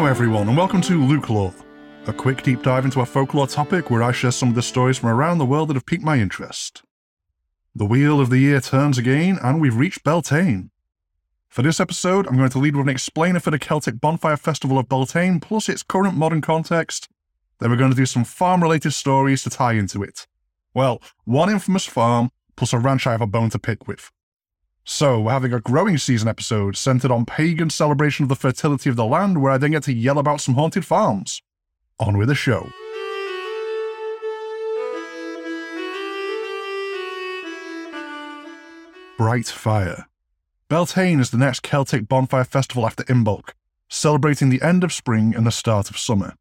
Hello, everyone, and welcome to Luke Lore, a quick deep dive into a folklore topic where I share some of the stories from around the world that have piqued my interest. The wheel of the year turns again, and we've reached Beltane. For this episode, I'm going to lead with an explainer for the Celtic Bonfire Festival of Beltane, plus its current modern context. Then we're going to do some farm related stories to tie into it. Well, one infamous farm, plus a ranch I have a bone to pick with. So, we're having a growing season episode centered on pagan celebration of the fertility of the land, where I then get to yell about some haunted farms. On with the show. Bright Fire. Beltane is the next Celtic bonfire festival after Imbolc, celebrating the end of spring and the start of summer.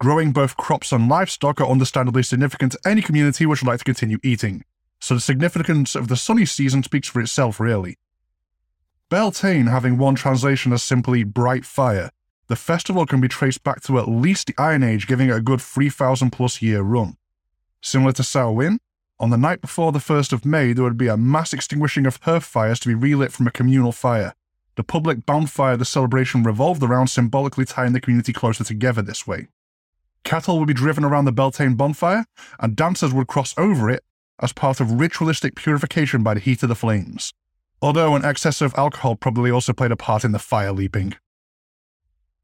Growing both crops and livestock are understandably significant to any community which would like to continue eating, so the significance of the sunny season speaks for itself, really. Beltane having one translation as simply bright fire, the festival can be traced back to at least the Iron Age, giving it a good 3,000 plus year run. Similar to Samhain, on the night before the 1st of May, there would be a mass extinguishing of hearth fires to be relit from a communal fire. The public bonfire the celebration revolved around, symbolically tying the community closer together this way. Cattle would be driven around the Beltane bonfire, and dancers would cross over it as part of ritualistic purification by the heat of the flames, although an excess of alcohol probably also played a part in the fire leaping.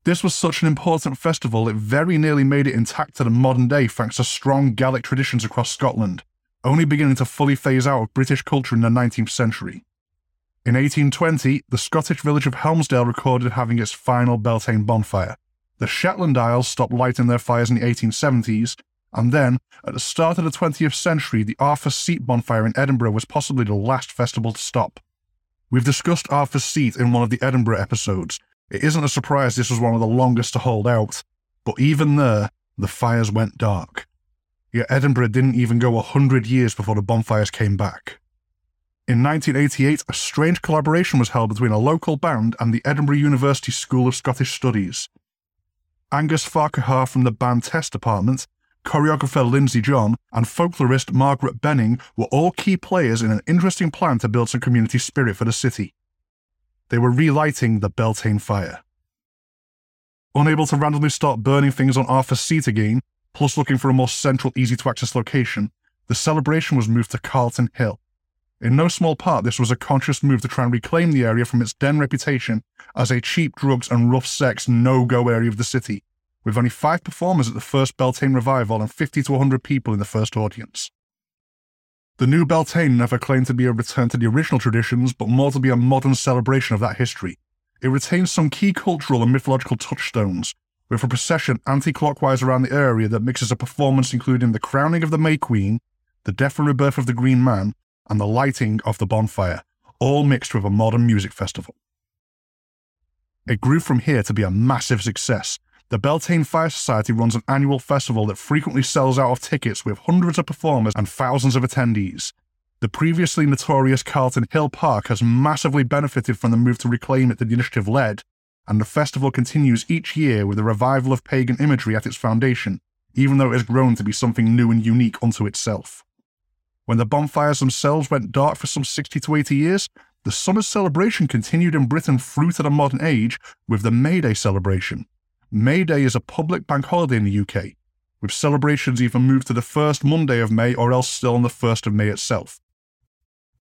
This was such an important festival, it very nearly made it intact to the modern day thanks to strong Gaelic traditions across Scotland, only beginning to fully phase out of British culture in the 19th century. In 1820, the Scottish village of Helmsdale recorded having its final Beltane bonfire. The Shetland Isles stopped lighting their fires in the 1870s, and then, at the start of the 20th century, the Arthur's Seat bonfire in Edinburgh was possibly the last festival to stop. We've discussed Arthur's Seat in one of the Edinburgh episodes. It isn't a surprise this was one of the longest to hold out, but even there, the fires went dark. Yet Edinburgh didn't even go a hundred years before the bonfires came back. In 1988, a strange collaboration was held between a local band and the Edinburgh University School of Scottish Studies. Angus Farquhar from the band Test Department, choreographer Lindsay John, and folklorist Margaret Bennett were all key players in an interesting plan to build some community spirit for the city. They were relighting the Beltane fire. Unable to randomly start burning things on Arthur's Seat again, plus looking for a more central, easy to access location, the celebration was moved to Calton Hill. In no small part, this was a conscious move to try and reclaim the area from its den reputation as a cheap drugs and rough sex no go area of the city, with only five performers at the first Beltane revival and 50 to 100 people in the first audience. The new Beltane never claimed to be a return to the original traditions, but more to be a modern celebration of that history. It retains some key cultural and mythological touchstones, with a procession anti clockwise around the area that mixes a performance including the crowning of the May Queen, the death and rebirth of the Green Man, and the lighting of the bonfire, all mixed with a modern music festival. It grew from here to be a massive success. The Beltane Fire Society runs an annual festival that frequently sells out of tickets with hundreds of performers and thousands of attendees. The previously notorious Calton Hill Park has massively benefited from the move to reclaim it that the initiative led, and the festival continues each year with a revival of pagan imagery at its foundation, even though it has grown to be something new and unique unto itself. When the bonfires themselves went dark for some 60 to 80 years, the summer celebration continued in Britain through to the modern age with the May Day celebration. May Day is a public bank holiday in the UK, with celebrations either moved to the first Monday of May or else still on the 1st of May itself.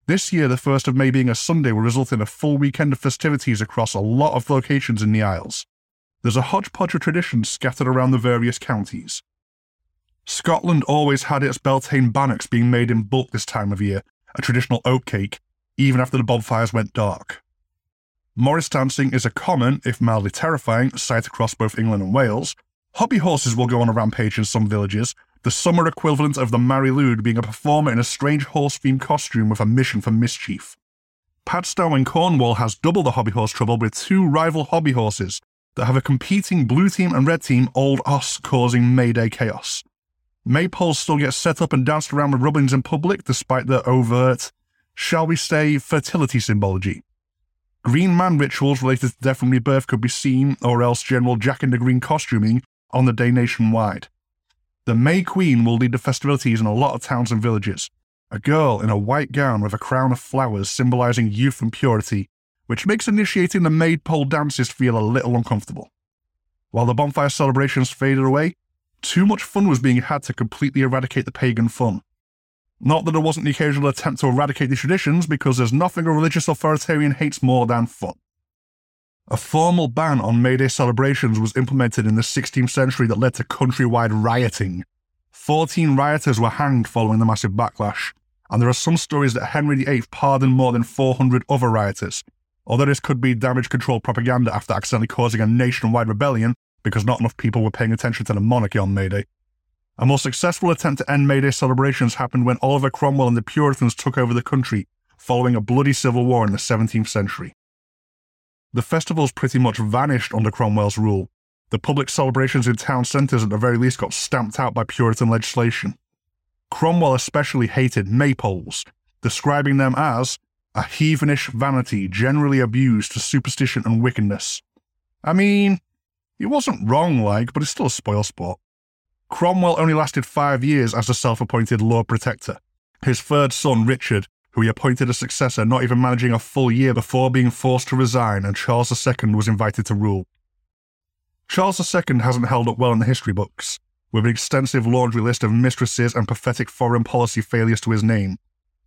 This year, the 1st of May being a Sunday will result in a full weekend of festivities across a lot of locations in the Isles. There's a hodgepodge of traditions scattered around the various counties. Scotland always had its Beltane bannocks being made in bulk this time of year, a traditional oatcake, even after the bonfires went dark. Morris dancing is a common, if mildly terrifying, sight across both England and Wales, Hobby horses will go on a rampage in some villages, the summer equivalent of the Mari Lwyd being a performer in a strange horse themed costume with a mission for mischief. Padstow in Cornwall has double the hobby horse trouble with two rival hobby horses that have a competing blue team and red team Old Os causing Mayday chaos. Maypoles still get set up and danced around with rubbings in public despite their overt, shall we say, fertility symbology. Green man rituals related to death and rebirth could be seen, or else general Jack in the Green costuming on the day nationwide. The May Queen will lead the festivities in a lot of towns and villages. A girl in a white gown with a crown of flowers symbolizing youth and purity, which makes initiating the maypole dances feel a little uncomfortable. While the bonfire celebrations faded away, too much fun was being had to completely eradicate the pagan fun. Not that there wasn't the occasional attempt to eradicate these traditions, because there's nothing a religious authoritarian hates more than fun. A formal ban on May Day celebrations was implemented in the 16th century that led to countrywide rioting. 14 rioters were hanged following the massive backlash, and there are some stories that Henry VIII pardoned more than 400 other rioters, although this could be damage control propaganda after accidentally causing a nationwide rebellion because not enough people were paying attention to the monarchy on May Day. A more successful attempt to end May Day celebrations happened when Oliver Cromwell and the Puritans took over the country following a bloody civil war in the 17th century. The festivals pretty much vanished under Cromwell's rule. The public celebrations in town centres at the very least got stamped out by Puritan legislation. Cromwell especially hated maypoles, describing them as a heathenish vanity generally abused for superstition and wickedness. I mean, he wasn't wrong, like, but it's still a spoil sport. Cromwell only lasted five years as the self appointed Lord Protector. His third son, Richard, who he appointed a successor not even managing a full year before being forced to resign, and Charles II was invited to rule. Charles II hasn't held up well in the history books, with an extensive laundry list of mistresses and pathetic foreign policy failures to his name,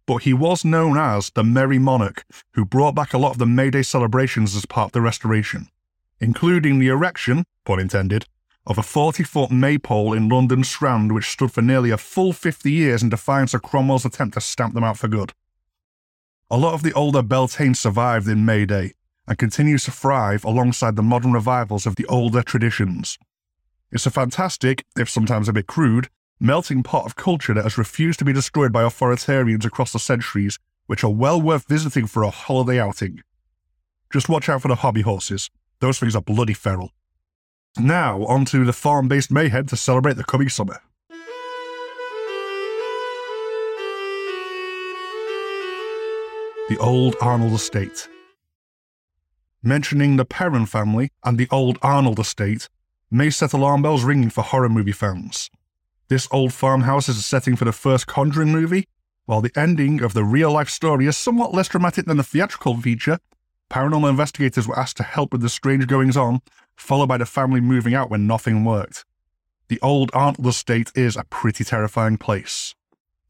but he was known as the Merry Monarch, who brought back a lot of the May Day celebrations as part of the Restoration, including the erection, pun intended, of a 40 foot maypole in London Strand which stood for nearly a full 50 years in defiance of Cromwell's attempt to stamp them out for good. A lot of the older Beltane survived in May Day and continues to thrive alongside the modern revivals of the older traditions. It's a fantastic, if sometimes a bit crude, melting pot of culture that has refused to be destroyed by authoritarians across the centuries, which are well worth visiting for a holiday outing. Just watch out for the hobby horses. Those things are bloody feral. Now, on to the farm based mayhem to celebrate the coming summer. The Old Arnold Estate. Mentioning the Perron family and the Old Arnold Estate may set alarm bells ringing for horror movie fans. This old farmhouse is a setting for the first Conjuring movie, while the ending of the real life story is somewhat less dramatic than the theatrical feature. Paranormal investigators were asked to help with the strange goings on, followed by the family moving out when nothing worked. The old Arnold estate is a pretty terrifying place.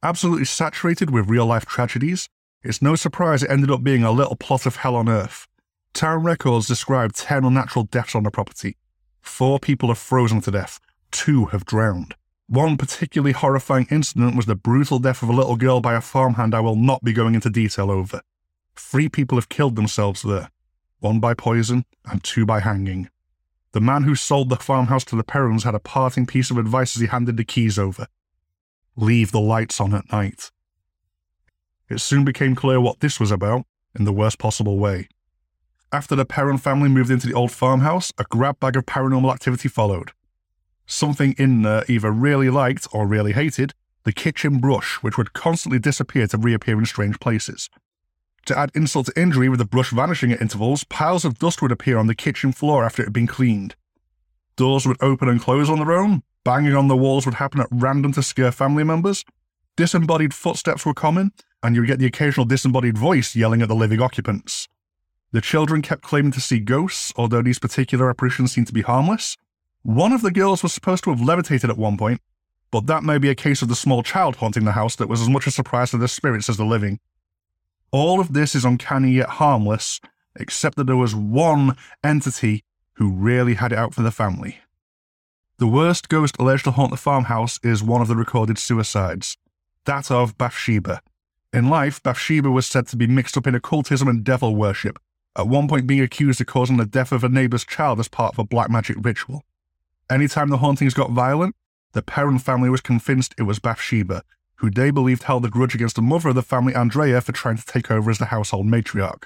Absolutely saturated with real life tragedies, it's no surprise it ended up being a little plot of hell on earth. Town records describe 10 unnatural deaths on the property. Four people have frozen to death, two have drowned. One particularly horrifying incident was the brutal death of a little girl by a farmhand I will not be going into detail over. Three people have killed themselves there one by poison and two by hanging. The man who sold the farmhouse to the Perrons had a parting piece of advice as he handed the keys over leave the lights on at night. It soon became clear what this was about in the worst possible way. After the Perron family moved into the old farmhouse, a grab bag of paranormal activity followed. Something in there either really liked or really hated the kitchen brush, which would constantly disappear to reappear in strange places. To add insult to injury, with the brush vanishing at intervals, piles of dust would appear on the kitchen floor after it had been cleaned. Doors would open and close on their own, banging on the walls would happen at random to scare family members, disembodied footsteps were common, and you would get the occasional disembodied voice yelling at the living occupants. The children kept claiming to see ghosts, although these particular apparitions seemed to be harmless, one of the girls was supposed to have levitated at one point, but that may be a case of the small child haunting the house that was as much a surprise to the spirits as the living. All of this is uncanny yet harmless, except that there was one entity who really had it out for the family. The worst ghost alleged to haunt the farmhouse is one of the recorded suicides, that of Bathsheba. In life, Bathsheba was said to be mixed up in occultism and devil worship, at one point being accused of causing the death of a neighbour's child as part of a black magic ritual. Anytime the hauntings got violent, the Perron family was convinced it was Bathsheba, who they believed held a grudge against the mother of the family, Andrea, for trying to take over as the household matriarch.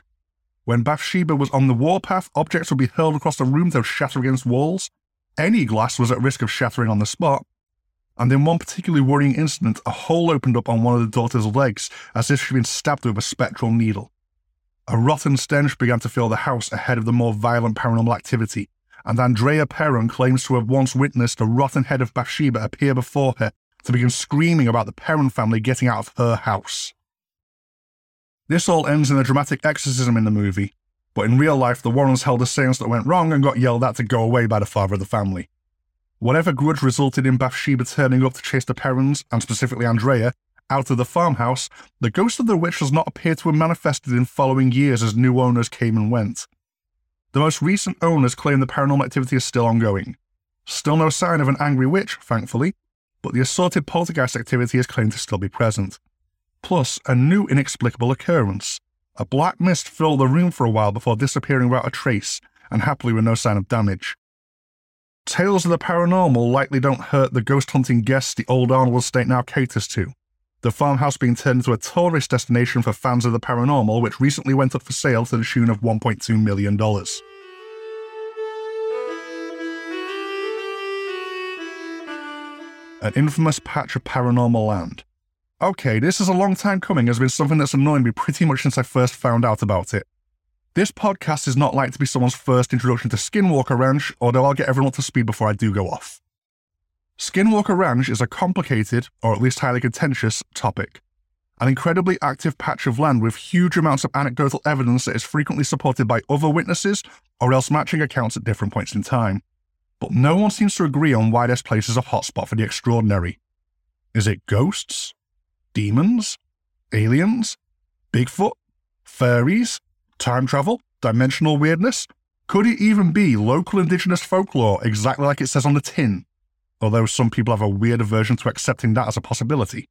When Bathsheba was on the warpath, objects would be hurled across the room to shatter against walls. Any glass was at risk of shattering on the spot. And in one particularly worrying incident, a hole opened up on one of the daughter's legs as if she'd been stabbed with a spectral needle. A rotten stench began to fill the house ahead of the more violent paranormal activity, and Andrea Perron claims to have once witnessed the rotten head of Bathsheba appear before her to begin screaming about the Perron family getting out of her house. This all ends in a dramatic exorcism in the movie, but in real life, the Warrens held a seance that went wrong and got yelled at to go away by the father of the family. Whatever grudge resulted in Bathsheba turning up to chase the Perrons, and specifically Andrea, out of the farmhouse, the ghost of the witch does not appear to have manifested in following years as new owners came and went. The most recent owners claim the paranormal activity is still ongoing. Still no sign of an angry witch, thankfully, but the assorted poltergeist activity is claimed to still be present. Plus, a new inexplicable occurrence. A black mist filled the room for a while before disappearing without a trace, and happily with no sign of damage. Tales of the paranormal likely don't hurt the ghost hunting guests the old Arnold estate now caters to. The farmhouse being turned into a tourist destination for fans of the paranormal, which recently went up for sale to the tune of $1.2 million. An infamous patch of paranormal land. Okay, this is a long time coming, has been something that's annoying me pretty much since I first found out about it. This podcast is not like to be someone's first introduction to Skinwalker Ranch, although I'll get everyone up to speed before I do go off. Skinwalker Ranch is a complicated, or at least highly contentious, topic. An incredibly active patch of land with huge amounts of anecdotal evidence that is frequently supported by other witnesses or else matching accounts at different points in time but no one seems to agree on why this place is a hotspot for the extraordinary. Is it ghosts? Demons? Aliens? Bigfoot? Fairies? Time travel? Dimensional weirdness? Could it even be local indigenous folklore exactly like it says on the tin? Although some people have a weird aversion to accepting that as a possibility.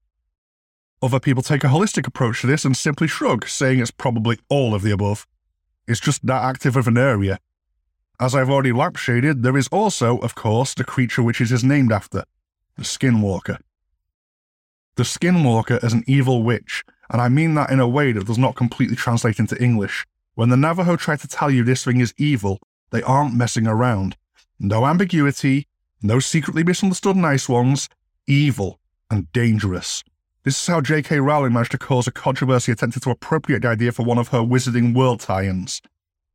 Other people take a holistic approach to this and simply shrug, saying it's probably all of the above. It's just that active of an area, as I've already lampshaded, there is also, of course, the creature which it is named after the Skinwalker. The Skinwalker is an evil witch, and I mean that in a way that does not completely translate into English. When the Navajo try to tell you this thing is evil, they aren't messing around. No ambiguity, no secretly misunderstood nice ones, evil and dangerous. This is how J.K. Rowling managed to cause a controversy attempting to appropriate the idea for one of her Wizarding World tie ins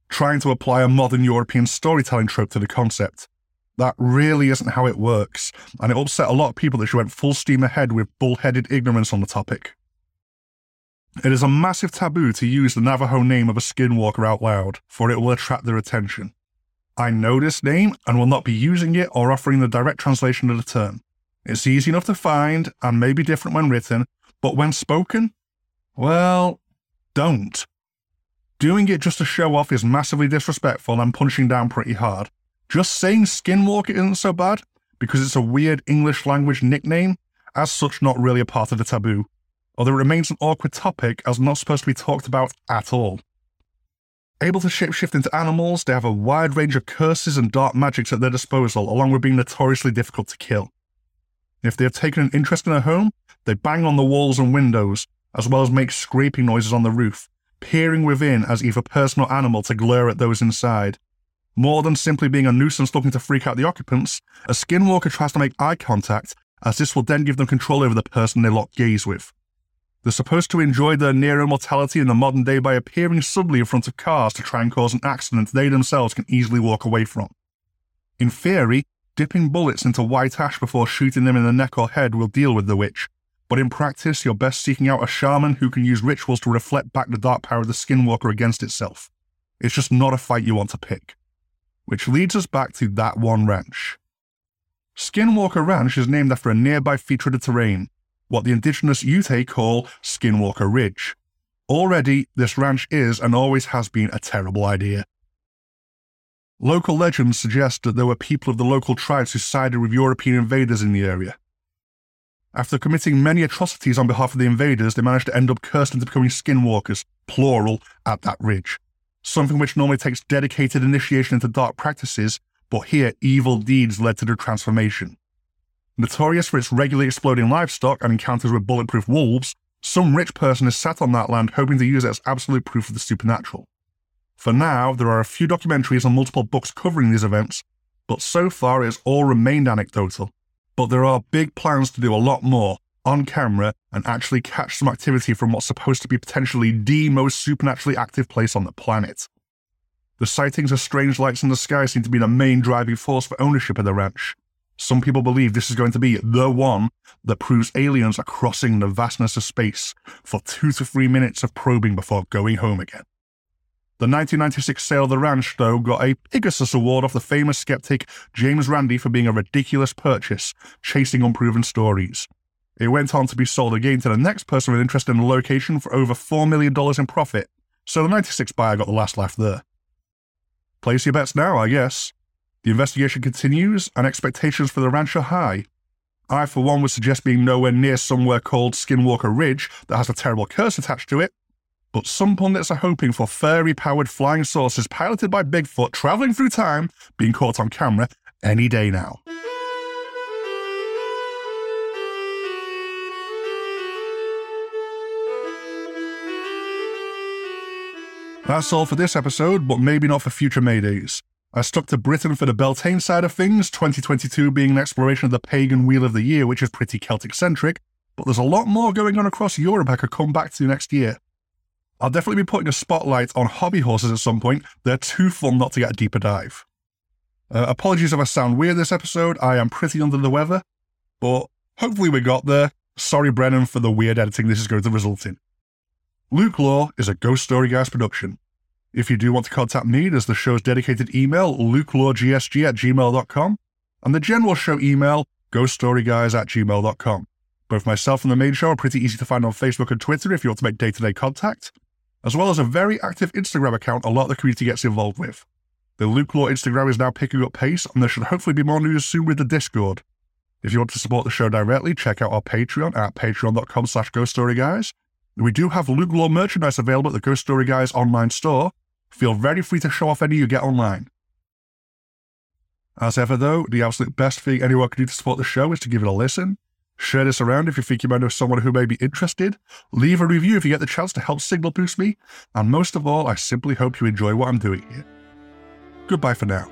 trying to apply a modern European storytelling trope to the concept. That really isn't how it works, and it upset a lot of people that she went full steam ahead with bullheaded ignorance on the topic. It is a massive taboo to use the Navajo name of a skinwalker out loud, for it will attract their attention. I know this name and will not be using it or offering the direct translation of the term. It's easy enough to find and may be different when written, but when spoken, well, don't. Doing it just to show off is massively disrespectful and punching down pretty hard. Just saying Skinwalker isn't so bad, because it's a weird English language nickname, as such not really a part of the taboo, although it remains an awkward topic as not supposed to be talked about at all. Able to shapeshift into animals, they have a wide range of curses and dark magics at their disposal, along with being notoriously difficult to kill. If they have taken an interest in a home, they bang on the walls and windows, as well as make scraping noises on the roof, peering within as either person or animal to glare at those inside. More than simply being a nuisance looking to freak out the occupants, a skinwalker tries to make eye contact, as this will then give them control over the person they lock gaze with. They're supposed to enjoy their near immortality in the modern day by appearing suddenly in front of cars to try and cause an accident they themselves can easily walk away from. In theory, dipping bullets into white ash before shooting them in the neck or head will deal with the witch, but in practice, you're best seeking out a shaman who can use rituals to reflect back the dark power of the Skinwalker against itself. It's just not a fight you want to pick. Which leads us back to that one ranch. Skinwalker Ranch is named after a nearby feature of the terrain, what the indigenous Ute call Skinwalker Ridge. Already, this ranch is and always has been a terrible idea. Local legends suggest that there were people of the local tribes who sided with European invaders in the area, after committing many atrocities on behalf of the invaders, they managed to end up cursed into becoming skinwalkers, plural, at that ridge. Something which normally takes dedicated initiation into dark practices, but here evil deeds led to the transformation. Notorious for its regularly exploding livestock and encounters with bulletproof wolves, some rich person has sat on that land hoping to use it as absolute proof of the supernatural. For now, there are a few documentaries and multiple books covering these events, but so far it has all remained anecdotal. But there are big plans to do a lot more on camera and actually catch some activity from what's supposed to be potentially the most supernaturally active place on the planet. The sightings of strange lights in the sky seem to be the main driving force for ownership of the ranch. Some people believe this is going to be the one that proves aliens are crossing the vastness of space for two to three minutes of probing before going home again. The 1996 sale of the ranch, though, got a Pigasus Award off the famous skeptic James Randi for being a ridiculous purchase, chasing unproven stories. It went on to be sold again to the next person with interest in the location for over $4 million in profit, so the 96 buyer got the last laugh there. Place your bets now, I guess. The investigation continues, and expectations for the ranch are high. I, for one, would suggest being nowhere near somewhere called Skinwalker Ridge that has a terrible curse attached to it, but some pundits are hoping for fairy powered flying saucers piloted by Bigfoot traveling through time being caught on camera any day now. That's all for this episode, but maybe not for future Maydays. I stuck to Britain for the Beltane side of things, 2022 being an exploration of the pagan wheel of the year, which is pretty Celtic centric, but there's a lot more going on across Europe I could come back to next year. I'll definitely be putting a spotlight on hobby horses at some point, they're too fun not to get a deeper dive. Uh, apologies if I sound weird this episode, I am pretty under the weather, but hopefully we got there. Sorry, Brennan, for the weird editing this is going to result in. Luke Lore is a Ghost Story Guys production. If you do want to contact me, there's the show's dedicated email, lukelawgsg at gmail.com, and the general show email, ghoststoryguys at gmail.com. Both myself and the main show are pretty easy to find on Facebook and Twitter if you want to make day to day contact, as well as a very active Instagram account a lot of the community gets involved with. The Luke Lore Instagram is now picking up pace, and there should hopefully be more news soon with the Discord. If you want to support the show directly, check out our Patreon at patreon.com slash ghoststoryguys. We do have Luke Lore merchandise available at the Ghost Story Guys online store, Feel very free to show off any you get online. As ever, though, the absolute best thing anyone can do to support the show is to give it a listen. Share this around if you think you might know someone who may be interested. Leave a review if you get the chance to help signal boost me. And most of all, I simply hope you enjoy what I'm doing here. Goodbye for now.